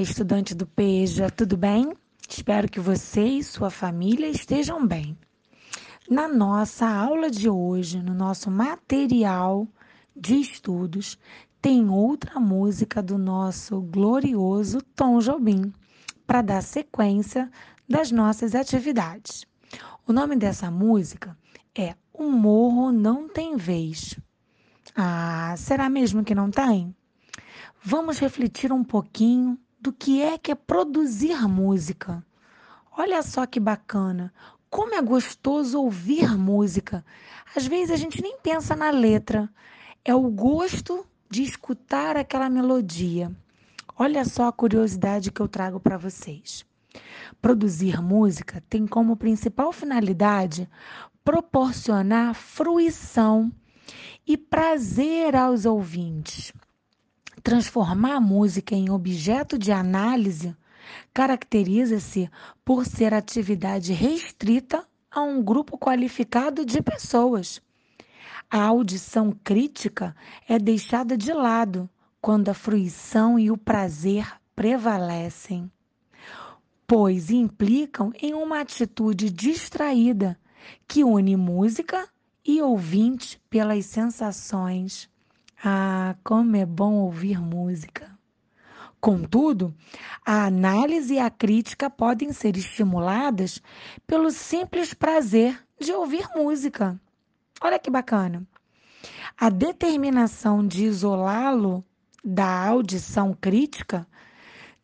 estudante do PEJA, tudo bem? Espero que você e sua família estejam bem. Na nossa aula de hoje, no nosso material de estudos, tem outra música do nosso glorioso Tom Jobim para dar sequência das nossas atividades. O nome dessa música é O Morro Não Tem Vez. Ah, será mesmo que não tem? Vamos refletir um pouquinho do que é que é produzir música. Olha só que bacana, como é gostoso ouvir música. Às vezes a gente nem pensa na letra, é o gosto de escutar aquela melodia. Olha só a curiosidade que eu trago para vocês. Produzir música tem como principal finalidade proporcionar fruição e prazer aos ouvintes. Transformar a música em objeto de análise caracteriza-se por ser atividade restrita a um grupo qualificado de pessoas. A audição crítica é deixada de lado quando a fruição e o prazer prevalecem, pois implicam em uma atitude distraída que une música e ouvinte pelas sensações. Ah, como é bom ouvir música! Contudo, a análise e a crítica podem ser estimuladas pelo simples prazer de ouvir música. Olha que bacana. A determinação de isolá-lo da audição crítica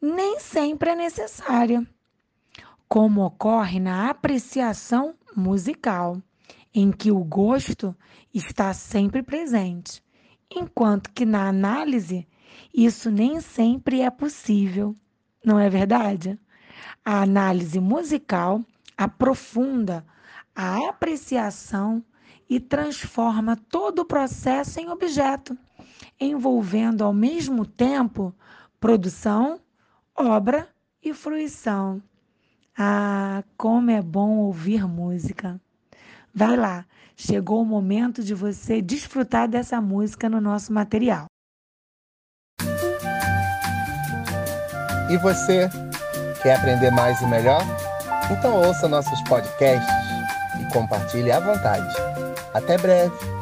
nem sempre é necessária, como ocorre na apreciação musical, em que o gosto está sempre presente, enquanto que na análise isso nem sempre é possível, não é verdade? A análise musical aprofunda a apreciação e transforma todo o processo em objeto envolvendo ao mesmo tempo produção, obra e fruição. Ah, como é bom ouvir música! Vai lá, chegou o momento de você desfrutar dessa música no nosso material. E você quer aprender mais e melhor? Então ouça nossos podcasts e compartilhe à vontade. Até breve!